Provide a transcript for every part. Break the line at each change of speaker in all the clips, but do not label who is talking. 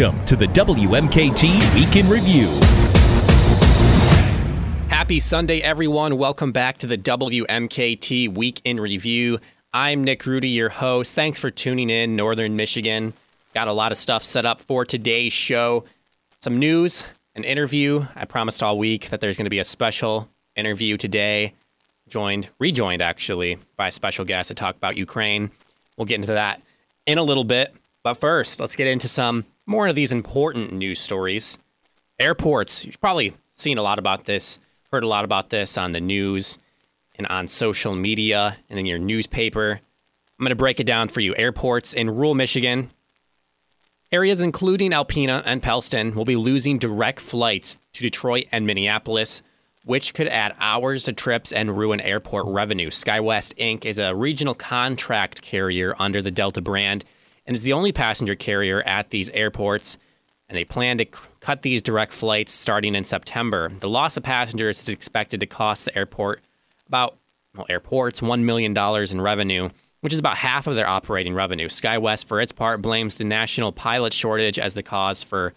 Welcome to the WMKT Week in Review.
Happy Sunday, everyone. Welcome back to the WMKT Week in Review. I'm Nick Rhudy, your host. Thanks for tuning in, Northern Michigan. Got a lot of stuff set up for today's show. Some news, an interview. I promised all week that there's going to be a special interview today. Joined, rejoined actually, by a special guest to talk about Ukraine. We'll get into that in a little bit. But first, let's get into some more of these important news stories. Airports, you've probably seen a lot about this, heard a lot about this on the news and on social media and in your newspaper. I'm going to break it down for you. Airports in rural Michigan, areas including Alpena and Pellston, will be losing direct flights to Detroit and Minneapolis, which could add hours to trips and ruin airport revenue. SkyWest Inc. is a regional contract carrier under the Delta brand and is the only passenger carrier at these airports. And they plan to c- cut these direct flights starting in September. The loss of passengers is expected to cost the airport about, well, airports $1 million in revenue, which is about half of their operating revenue. SkyWest, for its part, blames the national pilot shortage as the cause for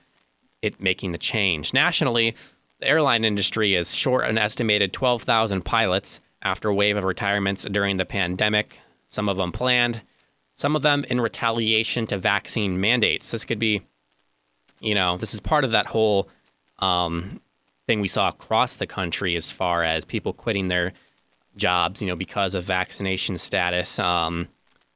it making the change. Nationally, the airline industry is short an estimated 12,000 pilots after a wave of retirements during the pandemic, some of them planned some of them in retaliation to vaccine mandates. This could be, you know, this is part of that whole um, thing we saw across the country as far as people quitting their jobs, you know, because of vaccination status um,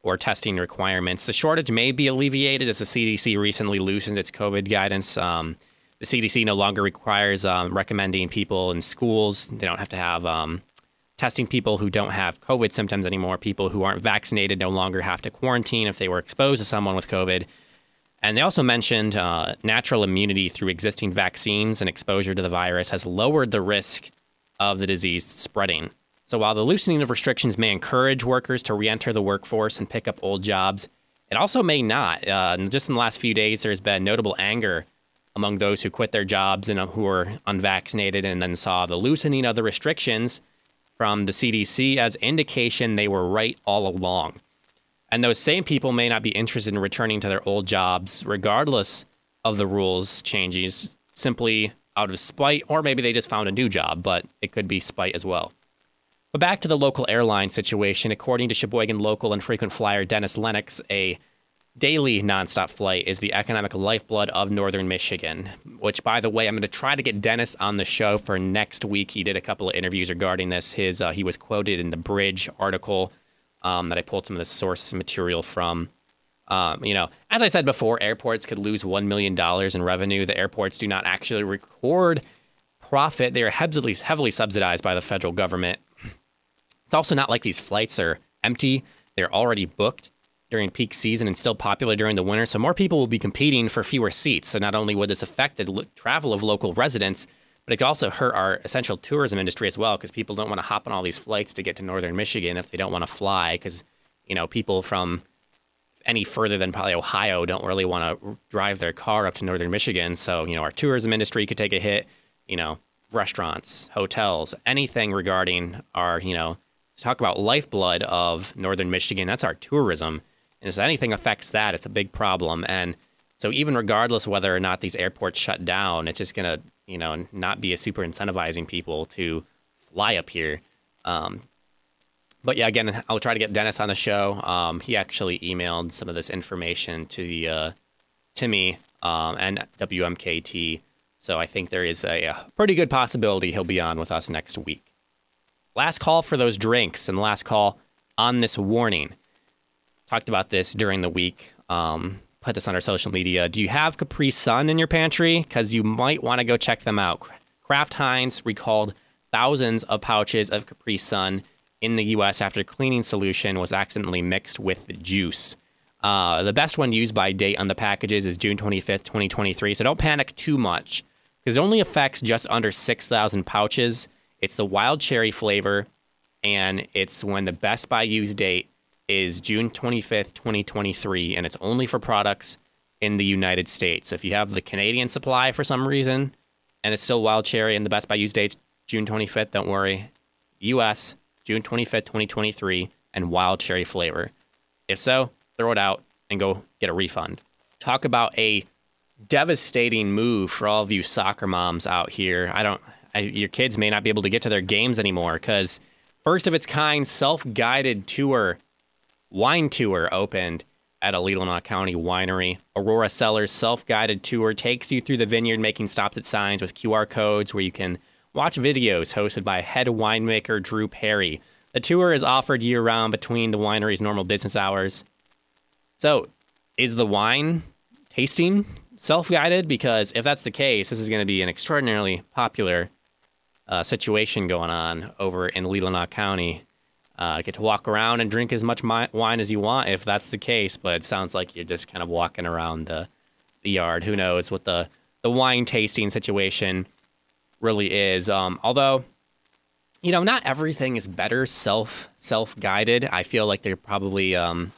or testing requirements. The shortage may be alleviated as the CDC recently loosened its COVID guidance. Um, the CDC no longer requires um, recommending people in schools. They don't have to have um, testing people who don't have COVID symptoms anymore. People who aren't vaccinated no longer have to quarantine if they were exposed to someone with COVID. And they also mentioned uh, natural immunity through existing vaccines and exposure to the virus has lowered the risk of the disease spreading. So while the loosening of restrictions may encourage workers to re-enter the workforce and pick up old jobs, it also may not. Uh, just in the last few days, there's been notable anger among those who quit their jobs and who are unvaccinated and then saw the loosening of the restrictions from the CDC as indication they were right all along. And those same people may not be interested in returning to their old jobs, regardless of the rules changes, simply out of spite, or maybe they just found a new job, but it could be spite as well. But back to the local airline situation. According to Cheboygan local and frequent flyer Dennis Lennox, a daily nonstop flight is the economic lifeblood of northern Michigan. Which, by the way, I'm going to try to get Dennis on the show for next week. He did a couple of interviews regarding this. His uh, he was quoted in the Bridge article um, that I pulled some of the source material from. Um, you know, as I said before, airports could lose one million dollars in revenue. The airports do not actually record profit; they are heavily heavily subsidized by the federal government. It's also not like these flights are empty; they're already booked during peak season and still popular during the winter. So more people will be competing for fewer seats. So not only would this affect the lo- travel of local residents, but it could also hurt our essential tourism industry as well because people don't want to hop on all these flights to get to northern Michigan if they don't want to fly because you know people from any further than probably Ohio don't really want to drive their car up to northern Michigan. So you know our tourism industry could take a hit. You know restaurants, hotels, anything regarding our you know talk about lifeblood of northern Michigan. That's our tourism and if anything affects that, it's a big problem. And so even regardless whether or not these airports shut down, it's just gonna, you know, not be a super incentivizing people to fly up here. Um, but yeah, again, I'll try to get Dennis on the show. Um, he actually emailed some of this information to the uh, to me um, and WMKT. So I think there is a, a pretty good possibility he'll be on with us next week. Last call for those drinks and last call on this warning talked about this during the week. Um, put this on our social media. Do you have Capri Sun in your pantry? Because you might want to go check them out. Kraft Heinz recalled thousands of pouches of Capri Sun in the U.S. after cleaning solution was accidentally mixed with the juice. Uh, the best one used by date on the packages is June 25th, 2023. So don't panic too much because it only affects just under 6,000 pouches. It's the wild cherry flavor, and it's when the best by use date is June 25th, 2023, and it's only for products in the United States. So if you have the Canadian supply for some reason and it's still wild cherry and the best by use date's June 25th, don't worry. US, June 25th, 2023, and wild cherry flavor. If so, throw it out and go get a refund. Talk about a devastating move for all of you soccer moms out here. I don't, I, your kids may not be able to get to their games anymore because first of its kind self guided tour, wine tour opened at a Leelanau County winery. Aurora Cellars self guided tour takes you through the vineyard, making stops at signs with QR codes where you can watch videos hosted by head winemaker Drew Perry. The tour is offered year round between the winery's normal business hours. So, is the wine tasting self guided? Because if that's the case, this is going to be an extraordinarily popular uh, situation going on over in Leelanau County. Uh, get to walk around and drink as much mi- wine as you want if that's the case, but it sounds like you're just kind of walking around the, the yard. Who knows what the, the wine tasting situation really is. Um, although, you know, not everything is better self self guided. I feel like there probably um,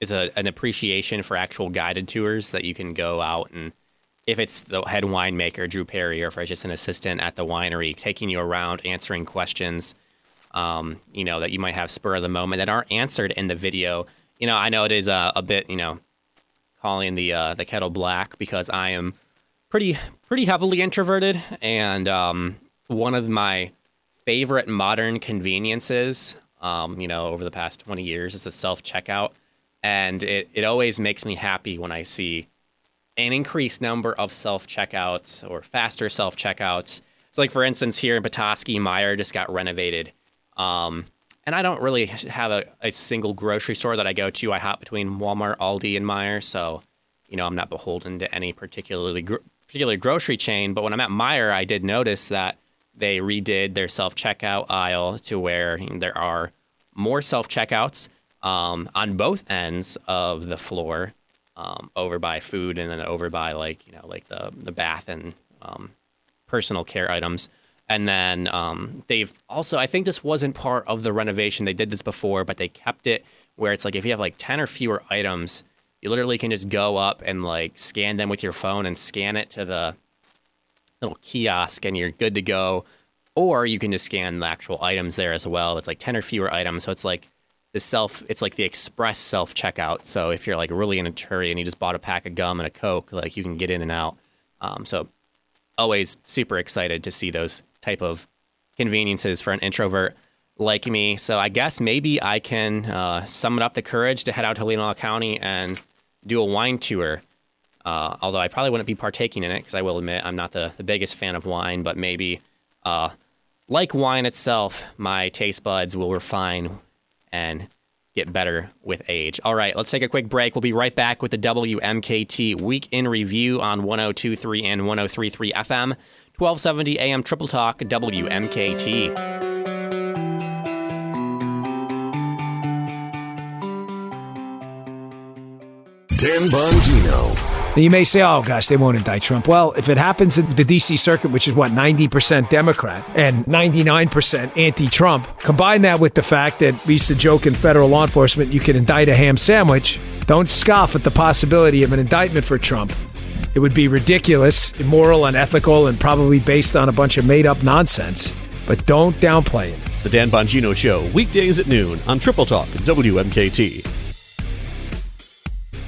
is a, an appreciation for actual guided tours that you can go out and if it's the head winemaker Drew Perry or if it's just an assistant at the winery taking you around answering questions um, you know, that you might have spur of the moment that aren't answered in the video. You know, I know it is a, a bit, you know, calling the uh, the kettle black because I am pretty pretty heavily introverted, and um, one of my favorite modern conveniences, um, you know, over the past 20 years is the self checkout, and it it always makes me happy when I see an increased number of self checkouts or faster self checkouts. So, like for instance, here in Petoskey, Meijer just got renovated um, and I don't really have a, a, single grocery store that I go to. I hop between Walmart, Aldi, and Meijer, so you know I'm not beholden to any particularly gr- particular grocery chain. But when I'm at Meijer, I did notice that they redid their self checkout aisle to where there are more self checkouts um, on both ends of the floor, um, over by food and then over by like you know like the the bath and um, personal care items. And then um, they've also, I think this wasn't part of the renovation. They did this before, but they kept it where it's like if you have like 10 or fewer items, you literally can just go up and like scan them with your phone and scan it to the little kiosk and you're good to go. Or you can just scan the actual items there as well. It's like 10 or fewer items. So it's like the self, it's like the express self checkout. So if you're like really in a hurry and you just bought a pack of gum and a Coke, like you can get in and out. Um, so always super excited to see those type of conveniences for an introvert like me. So I guess maybe I can uh, summon up the courage to head out to Leelanau County and do a wine tour. Uh, although I probably wouldn't be partaking in it because I will admit I'm not the, the biggest fan of wine, but maybe uh, like wine itself, my taste buds will refine and get better with age. All right, let's take a quick break. We'll be right back with the WMKT Week in Review on 1023 and 1033 FM. 1270 AM Triple Talk WMKT.
Dan Bongino.
You may say, oh gosh, they won't indict Trump. Well, if it happens in the DC circuit, which is what, 90% Democrat and 99% anti Trump, combine that with the fact that we used to joke in federal law enforcement, you can indict a ham sandwich. Don't scoff at the possibility of an indictment for Trump. It would be ridiculous, immoral, unethical, and probably based on a bunch of made up nonsense. But don't downplay it.
The Dan Bongino Show, weekdays at noon on Triple Talk WMKT.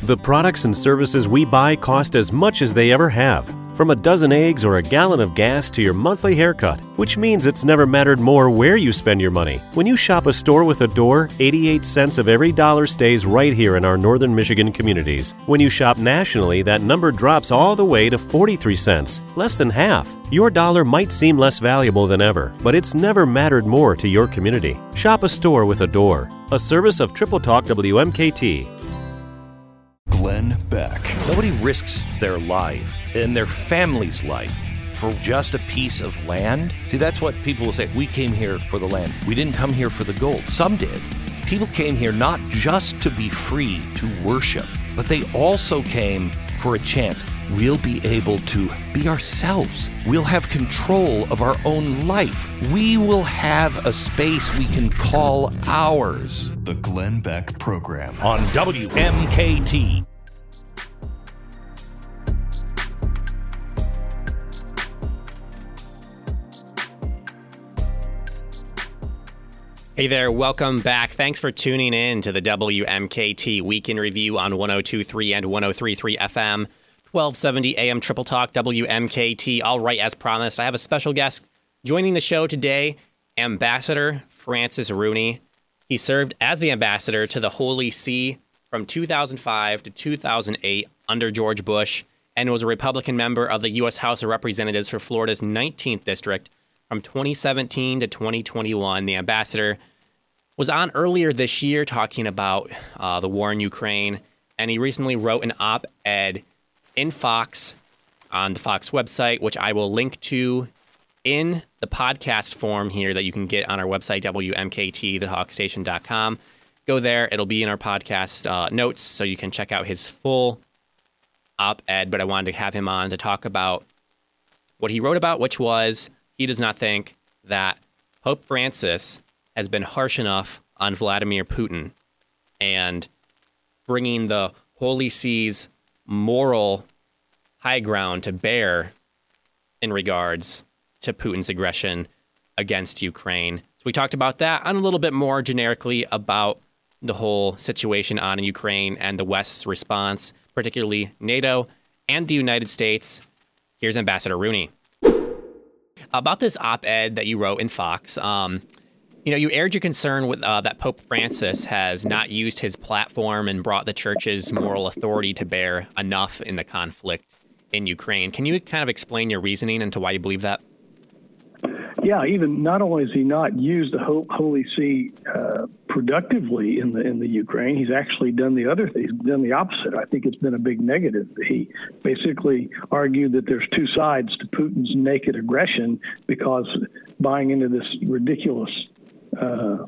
The products and services we buy cost as much as they ever have. From a dozen eggs or a gallon of gas to your monthly haircut, which means it's never mattered more where you spend your money. When you shop a store with a door, 88 cents of every dollar stays right here in our northern Michigan communities. When you shop nationally, that number drops all the way to 43 cents, less than half. Your dollar might seem less valuable than ever, but it's never mattered more to your community. Shop a store with a door, a service of Triple Talk WMKT.
Nobody risks their life and their family's life for just a piece of land. See, that's what people will say. We came here for the land. We didn't come here for the gold. Some did. People came here not just to be free to worship, but they also came for a chance. We'll be able to be ourselves. We'll have control of our own life. We will have a space we can call ours.
The Glenn Beck Program.
On WMKT.
Hey there, welcome back. Thanks for tuning in to the WMKT Week in Review on 1023 and 1033 FM, 1270 AM Triple Talk WMKT. All right, as promised, I have a special guest joining the show today, Ambassador Francis Rooney. He served as the ambassador to the Holy See from 2005 to 2008 under George Bush and was a Republican member of the U.S. House of Representatives for Florida's 19th District from 2017 to 2021. The ambassador was on earlier this year talking about uh, the war in Ukraine, and he recently wrote an op ed in Fox on the Fox website, which I will link to in the podcast form here that you can get on our website, WMKT, Go there, it'll be in our podcast uh, notes, so you can check out his full op ed. But I wanted to have him on to talk about what he wrote about, which was he does not think that Pope Francis has been harsh enough on Vladimir Putin and bringing the Holy See's moral high ground to bear in regards to Putin's aggression against Ukraine. So we talked about that and a little bit more generically about the whole situation on in Ukraine and the West's response, particularly NATO and the United States. Here's Ambassador Rooney. About this op ed that you wrote in Fox, um, you know, you aired your concern with uh, that Pope Francis has not used his platform and brought the church's moral authority to bear enough in the conflict in Ukraine. Can you kind of explain your reasoning into why you believe that?
Yeah, even not only has he not used the Holy See uh, productively in the in the Ukraine, he's actually done the other thing. He's done the opposite. I think it's been a big negative. He basically argued that there's two sides to Putin's naked aggression because buying into this ridiculous uh,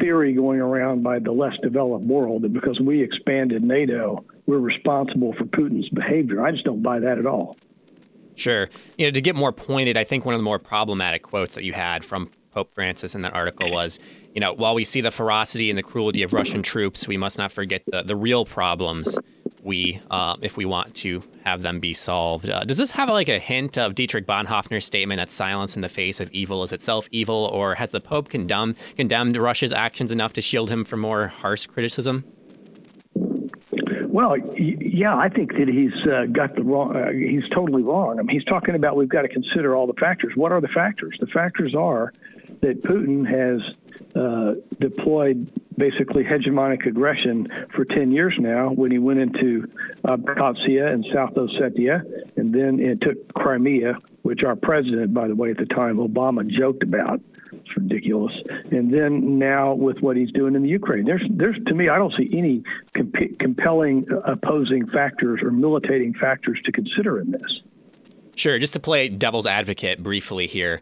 theory going around by the less developed world that because we expanded NATO, we're responsible for Putin's behavior. I just don't buy that at all.
Sure. You know, to get more pointed, I think one of the more problematic quotes that you had from Pope Francis in that article was, you know, while we see the ferocity and the cruelty of Russian troops, we must not forget the, the real problems we uh, if we want to have them be solved. Uh, does this have like a hint of Dietrich Bonhoeffer's statement that silence in the face of evil is itself evil, or has the Pope condemned condemned Russia's actions enough to shield him from more harsh criticism?
Well, yeah, I think that he's uh, got the wrong. Uh, he's totally wrong. I mean, he's talking about we've got to consider all the factors. What are the factors? The factors are that Putin has uh, deployed basically hegemonic aggression for 10 years now when he went into uh, Abkhazia and South Ossetia, and then it took Crimea, which our president, by the way, at the time, Obama, joked about. It's ridiculous. And then now with what he's doing in the Ukraine, there's, there's to me, I don't see any comp- compelling opposing factors or militating factors to consider in this.
Sure. Just to play devil's advocate briefly here,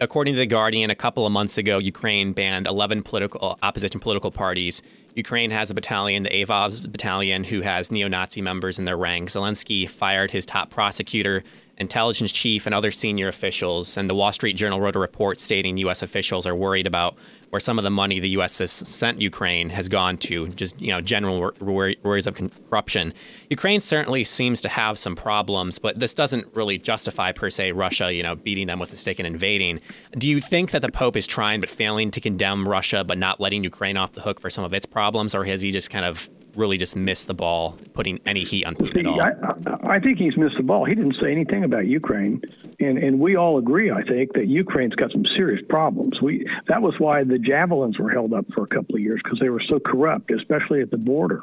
according to The Guardian, a couple of months ago, Ukraine banned 11 political opposition political parties. Ukraine has a battalion, the Azov battalion, who has neo Nazi members in their ranks. Zelensky fired his top prosecutor intelligence chief, and other senior officials. And the Wall Street Journal wrote a report stating U.S. officials are worried about where some of the money the U.S. has sent Ukraine has gone to, just you know, general worries of corruption. Ukraine certainly seems to have some problems, but this doesn't really justify per se Russia, you know, beating them with a stick and invading. Do you think that the Pope is trying but failing to condemn Russia, but not letting Ukraine off the hook for some of its problems, or has he just kind of really just missed the ball, putting any heat on Putin at all.
I, I, think he's missed the ball. He didn't say anything about Ukraine, and and we all agree, I think, that Ukraine's got some serious problems. We that was why the javelins were held up for a couple of years because they were so corrupt, especially at the border,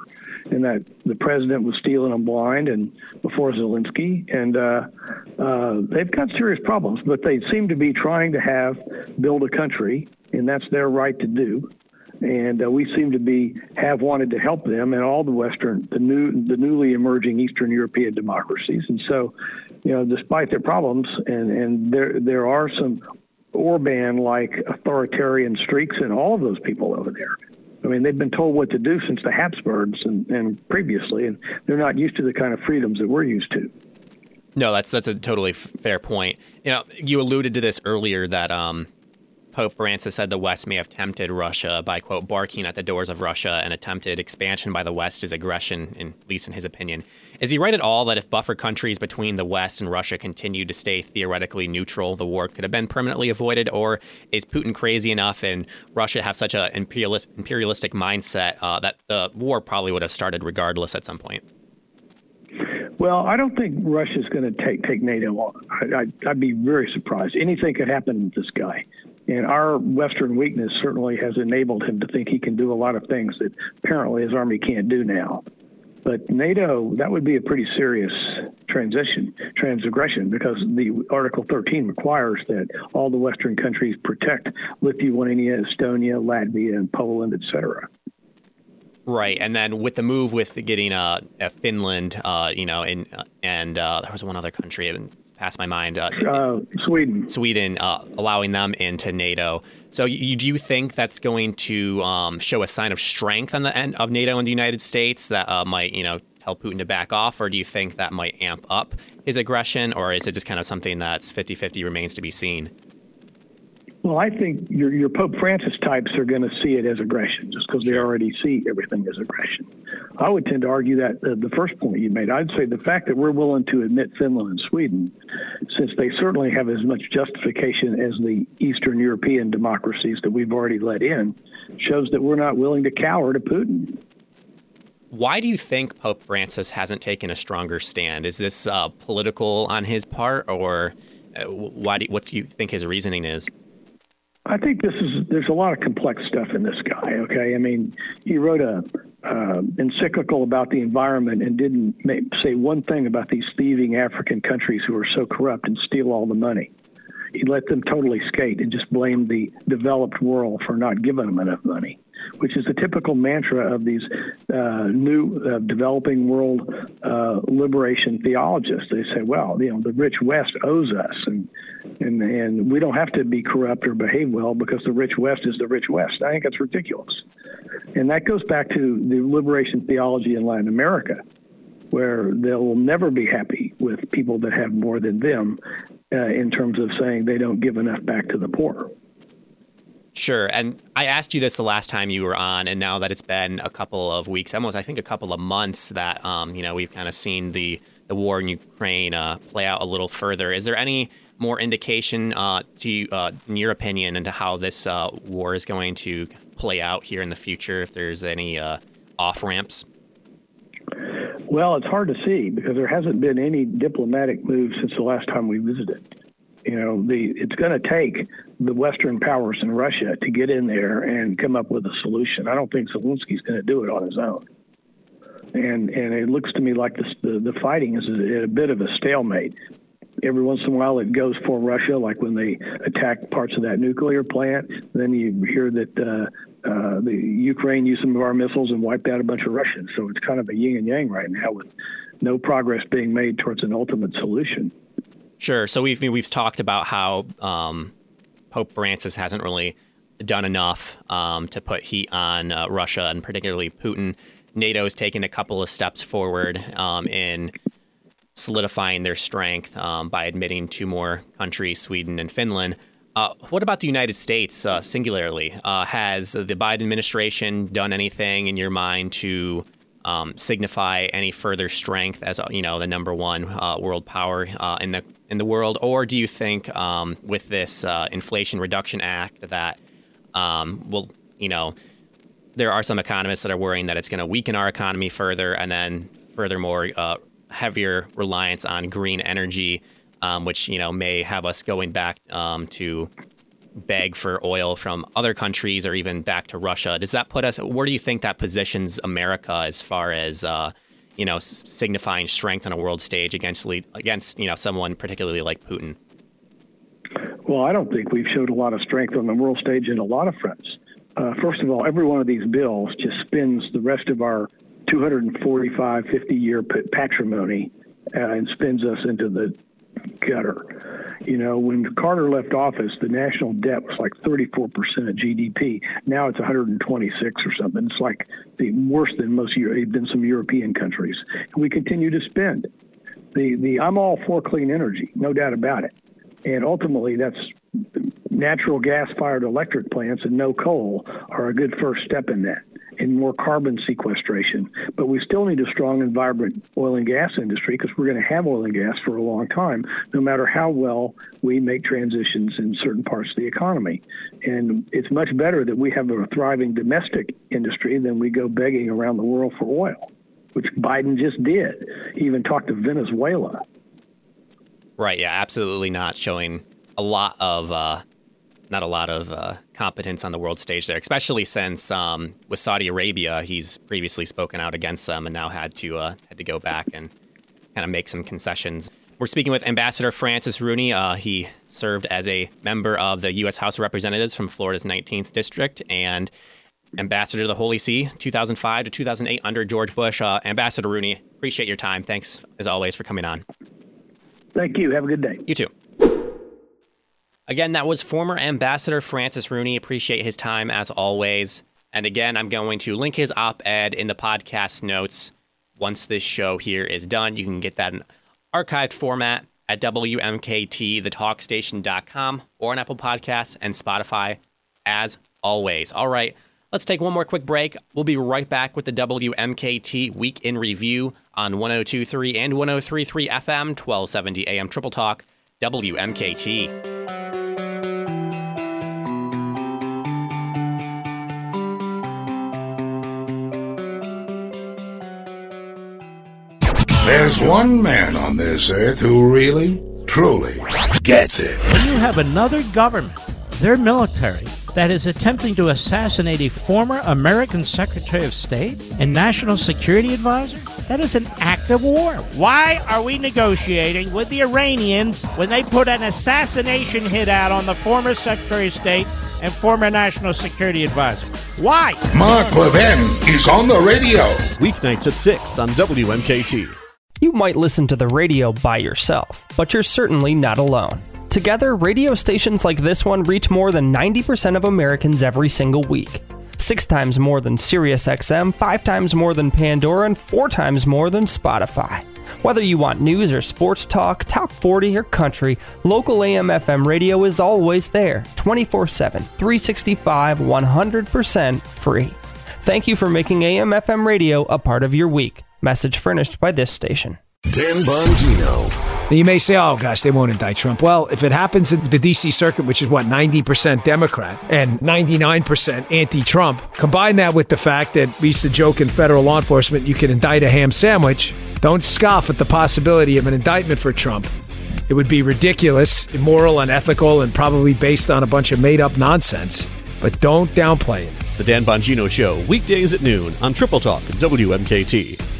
and that the president was stealing them blind and before Zelensky, and uh, uh, they've got serious problems. But they seem to be trying to have build a country, and that's their right to do and uh, we seem to be have wanted to help them and all the Western, the new, the newly emerging Eastern European democracies. And so, you know, despite their problems, and and there there are some Orban-like authoritarian streaks in all of those people over there. I mean, they've been told what to do since the Habsburgs and, and previously, and they're not used to the kind of freedoms that we're used to.
No, that's that's a totally fair point. You know, you alluded to this earlier that um, Pope Francis said the West may have tempted Russia by, quote, barking at the doors of Russia and attempted expansion by the West is aggression, in, at least in his opinion. Is he right at all that if buffer countries between the West and Russia continued to stay theoretically neutral, the war could have been permanently avoided? Or is Putin crazy enough and Russia have such an imperialist, imperialistic mindset uh, that the war probably would have started regardless at some point?
Well, I don't think Russia's going to take take NATO on. I, would be very surprised. Anything could happen with this guy. And our Western weakness certainly has enabled him to think he can do a lot of things that apparently his army can't do now. But NATO, that would be a pretty serious transition, transgression, because the Article 13 requires that all the Western countries protect Lithuania, Estonia, Latvia, and Poland, et cetera.
Right, and then with the move with getting uh, Finland, uh, you know, in, uh, and uh, there was one other country passed my mind. Uh,
uh, Sweden.
Sweden, uh, allowing them into NATO. So, you, do you think that's going to um, show a sign of strength on the end of NATO and the United States that uh, might, you know, tell Putin to back off, or do you think that might amp up his aggression, or is it just kind of something that's 50-50 remains to be seen?
Well, I think your your Pope Francis types are going to see it as aggression, just because they already see everything as aggression. I would tend to argue that uh, the first point you made, I'd say the fact that we're willing to admit Finland and Sweden, since they certainly have as much justification as the Eastern European democracies that we've already let in, shows that we're not willing to cower to Putin.
Why do you think Pope Francis hasn't taken a stronger stand? Is this uh, political on his part, or uh, why? Do, what do you think his reasoning is?
I think this is there's a lot of complex stuff in this guy. Okay, I mean, he wrote a uh, encyclical about the environment and didn't make, say one thing about these thieving African countries who are so corrupt and steal all the money. He let them totally skate and just blamed the developed world for not giving them enough money which is the typical mantra of these uh, new uh, developing world uh, liberation theologists. They say, well, you know, the rich West owes us, and, and, and we don't have to be corrupt or behave well because the rich West is the rich West. I think that's ridiculous. And that goes back to the liberation theology in Latin America, where they'll never be happy with people that have more than them uh, in terms of saying they don't give enough back to the poor.
Sure. And I asked you this the last time you were on, and now that it's been a couple of weeks, almost I think a couple of months, that um, you know we've kind of seen the the war in Ukraine uh, play out a little further. Is there any more indication, uh, to uh, in your opinion, into how this uh, war is going to play out here in the future? If there's any uh, off ramps.
Well, it's hard to see because there hasn't been any diplomatic move since the last time we visited you know, the it's going to take the Western powers in Russia to get in there and come up with a solution. I don't think Zelensky's going to do it on his own. And and it looks to me like this, the the fighting is at a bit of a stalemate. Every once in a while, it goes for Russia, like when they attack parts of that nuclear plant. Then you hear that uh, uh, the Ukraine used some of our missiles and wiped out a bunch of Russians. So it's kind of a yin and yang right now, with no progress being made towards an ultimate solution.
Sure. So we've we've talked about how um, Pope Francis hasn't really done enough um, to put heat on uh, Russia and particularly Putin. NATO has taken a couple of steps forward um, in solidifying their strength um, by admitting two more countries, Sweden and Finland. Uh, what about the United States uh, singularly? Uh, has the Biden administration done anything in your mind to um, signify any further strength as you know the number one uh, world power uh, in the in the world, or do you think um, with this uh, Inflation Reduction Act that um, will you know there are some economists that are worrying that it's going to weaken our economy further, and then furthermore uh, heavier reliance on green energy, um, which you know may have us going back um, to beg for oil from other countries or even back to Russia. Does that put us? Where do you think that positions America as far as uh, you know signifying strength on a world stage against against you know someone particularly like Putin?
Well, I don't think we've showed a lot of strength on the world stage in a lot of fronts. Uh, first of all, every one of these bills just spins the rest of our 245, 50 year patrimony uh, and spins us into the gutter. You know, when Carter left office, the national debt was like 34% of GDP. Now it's 126 or something. It's like the worse than most than some European countries. And we continue to spend. The the I'm all for clean energy, no doubt about it. And ultimately, that's natural gas fired electric plants and no coal are a good first step in that in more carbon sequestration. But we still need a strong and vibrant oil and gas industry because we're going to have oil and gas for a long time, no matter how well we make transitions in certain parts of the economy. And it's much better that we have a thriving domestic industry than we go begging around the world for oil. which Biden just did. He even talked to Venezuela.
Right. Yeah. Absolutely not showing a lot of uh, not a lot of uh, competence on the world stage there, especially since um, with Saudi Arabia, he's previously spoken out against them and now had to uh, had to go back and kind of make some concessions. We're speaking with Ambassador Francis Rooney. Uh, he served as a member of the U.S. House of Representatives from Florida's 19th District and Ambassador to the Holy See 2005 to 2008 under George Bush. Uh, Ambassador Rooney, appreciate your time. Thanks, as always, for coming on.
Thank you. Have a good day.
You too. Again, that was former Ambassador Francis Rooney. Appreciate his time as always. And again, I'm going to link his op ed in the podcast notes once this show here is done. You can get that in archived format at WMKT, or on Apple Podcasts and Spotify as always. All right, let's take one more quick break. We'll be right back with the WMKT Week in Review on 1023 and 1033 FM, 1270 AM Triple Talk, WMKT.
There's one man on this earth who really, truly gets it.
When you have another government, their military, that is attempting to assassinate a former American Secretary of State and National Security Advisor, that is an act of war. Why are we negotiating with the Iranians when they put an assassination hit out on the former Secretary of State and former National Security Advisor? Why?
Mark Levin is on the radio.
Weeknights at 6 on WMKT.
You might listen to the radio by yourself, but you're certainly not alone. Together, radio stations like this one reach more than 90% of Americans every single week. Six times more than SiriusXM, five times more than Pandora, and four times more than Spotify. Whether you want news or sports talk, top 40 or country, local AM FM radio is always there, 24 7, 365, 100% free. Thank you for making AM FM radio a part of your week. Message furnished by this station.
Dan Bongino.
You may say, oh gosh, they won't indict Trump. Well, if it happens in the DC circuit, which is what, 90% Democrat and 99% anti Trump, combine that with the fact that we used to joke in federal law enforcement, you can indict a ham sandwich. Don't scoff at the possibility of an indictment for Trump. It would be ridiculous, immoral, unethical, and probably based on a bunch of made up nonsense. But don't downplay it.
The Dan Bongino Show, weekdays at noon on Triple Talk WMKT.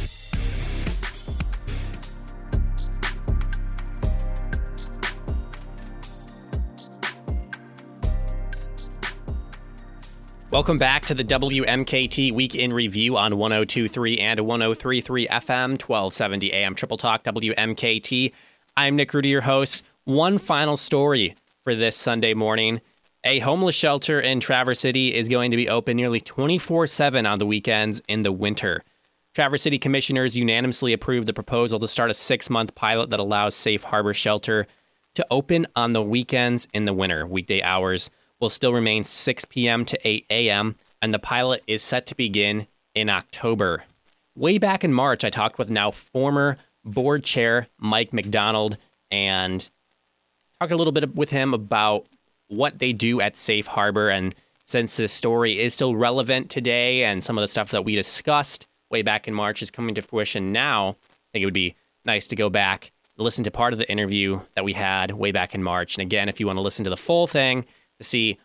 Welcome back to the WMKT Week in Review on 1023 and 1033 FM, 1270 AM Triple Talk WMKT. I'm Nick Rhudy, your host. One final story for this Sunday morning. A homeless shelter in Traverse City is going to be open nearly 24 7 on the weekends in the winter. Traverse City commissioners unanimously approved the proposal to start a six month pilot that allows Safe Harbor Shelter to open on the weekends in the winter, weekday hours will still remain 6 p.m. to 8 a.m., and the pilot is set to begin in October. Way back in March, I talked with now former board chair Mike McDonald and talked a little bit with him about what they do at Safe Harbor. And since this story is still relevant today and some of the stuff that we discussed way back in March is coming to fruition now, I think it would be nice to go back, listen to part of the interview that we had way back in March. And again, if you want to listen to the full thing, see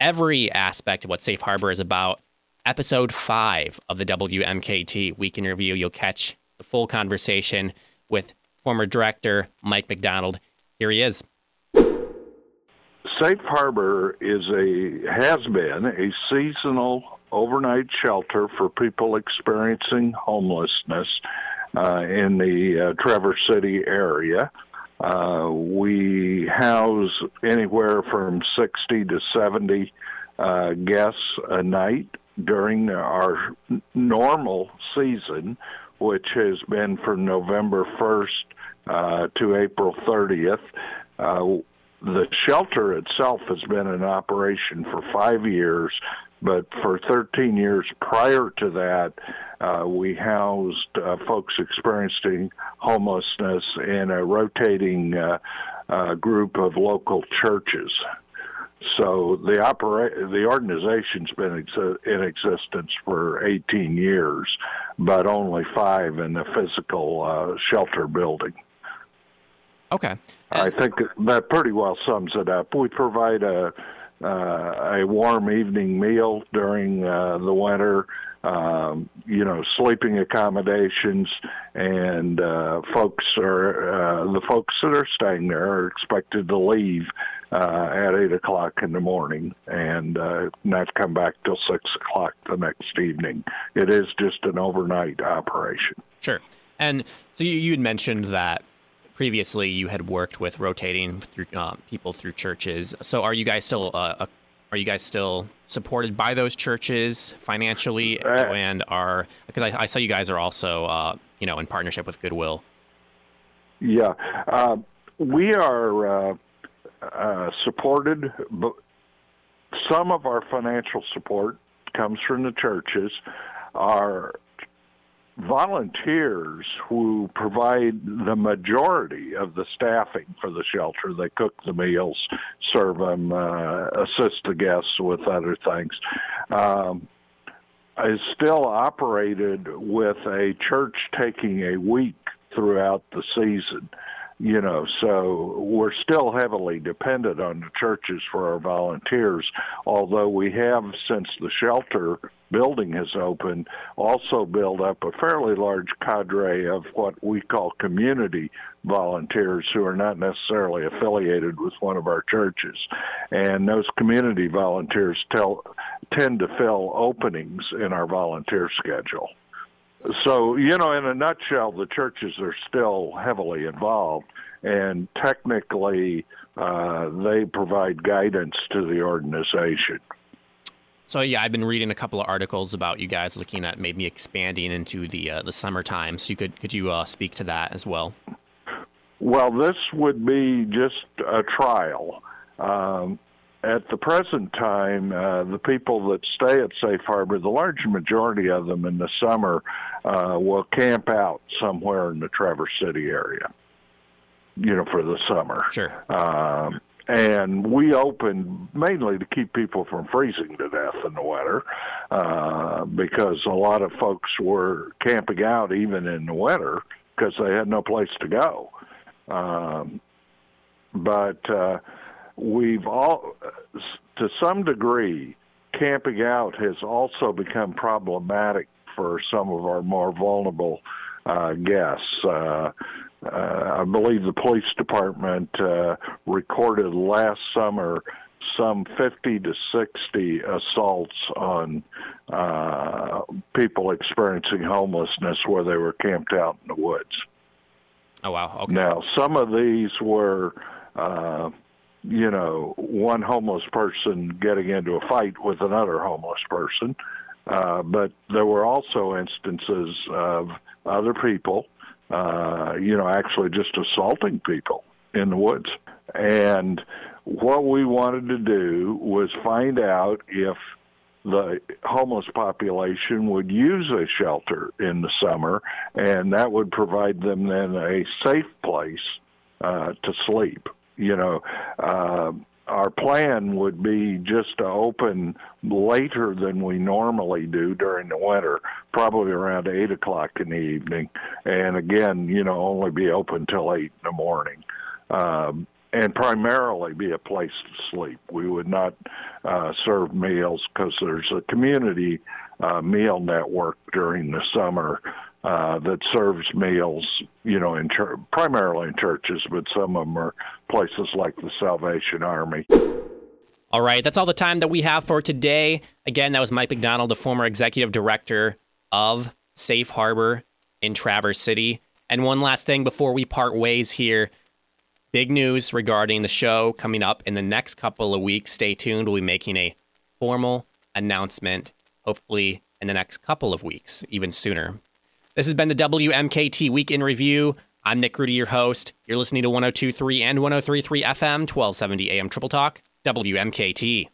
every aspect of what Safe Harbor is about, episode five of the WMKT Week in Review, you'll catch the full conversation with former director Mike McDonald. Here he is.
Safe Harbor is a has been a seasonal overnight shelter for people experiencing homelessness uh, in the uh, Traverse City area. Uh, we house anywhere from 60 to 70 uh, guests a night during our normal season, which has been from November 1st uh, to April 30th. Uh, the shelter itself has been in operation for five years, but for 13 years prior to that, uh, we housed uh, folks experiencing homelessness in a rotating uh, uh, group of local churches. So the opera- the organization's been ex- in existence for 18 years, but only five in the physical uh, shelter building.
Okay.
I think that pretty well sums it up. We provide a uh, a warm evening meal during uh, the winter. Um, you know, sleeping accommodations, and uh, folks are uh, the folks that are staying there are expected to leave uh, at eight o'clock in the morning and uh, not come back till six o'clock the next evening. It is just an overnight operation.
Sure. And so you, you had mentioned that previously you had worked with rotating through uh, people through churches. So are you guys still uh, a, are you guys still supported by those churches financially
Uh,
and are because I, I saw you guys are also uh, you know in partnership with Goodwill.
Yeah, uh, we are uh, uh, supported, but some of our financial support comes from the churches. Our volunteers who provide the majority of the staffing for the shelter. They cook the meals, serve them, uh, assist the guests with other things. Um, is still operated with a church taking a week throughout the season. You know, so we're still heavily dependent on the churches for our volunteers, although we have, since the shelter building has opened, also build up a fairly large cadre of what we call community volunteers who are not necessarily affiliated with one of our churches. And those community volunteers tell, tend to fill openings in our volunteer schedule. So, you know, in a nutshell, the churches are still heavily involved, and technically, uh, they provide guidance to the organization.
So yeah, I've been reading a couple of articles about you guys looking at maybe expanding into the uh, the summertime. So you could could you uh, speak to that as well?
Well, this would be just a trial. Um, at the present time, uh, the people that stay at Safe Harbor, the large majority of them in the summer, uh, will camp out somewhere in the Traverse City area. You know, for the summer.
Sure.
Um, and we opened mainly to keep people from freezing to death in the winter, uh, because a lot of folks were camping out even in the winter because they had no place to go. Um, but uh, we've all, to some degree, camping out has also become problematic for some of our more vulnerable uh, guests. Uh, uh, I believe the police department uh, recorded last summer some 50 to 60 assaults on uh, people experiencing homelessness where they were camped out in the woods.
Oh wow! Okay.
Now, some of these were, uh, you know, one homeless person getting into a fight with another homeless person, uh, but there were also instances of other people, uh, you know, actually just assaulting people in the woods. And what we wanted to do was find out if the homeless population would use a shelter in the summer, and that would provide them then a safe place uh, to sleep. You know, uh, our plan would be just to open later than we normally do during the winter, probably around eight o'clock in the evening, and again, you know, only be open till eight in the morning. Um, and primarily be a place to sleep. We would not uh, serve meals because there's a community uh, meal network during the summer uh, that serves meals, you know, in primarily in churches, but some of them are places like the Salvation Army.
All right, that's all the time that we have for today. Again, that was Mike McDonald, the former executive director of Safe Harbor in Traverse City. And one last thing before we part ways here big news regarding the show coming up in the next couple of weeks. Stay tuned. We'll be making a formal announcement, hopefully in the next couple of weeks, even sooner. This has been the WMKT Week in Review. I'm Nick Rhudy, your host. You're listening to 1023 and 1033 FM, 1270 AM Triple Talk, WMKT.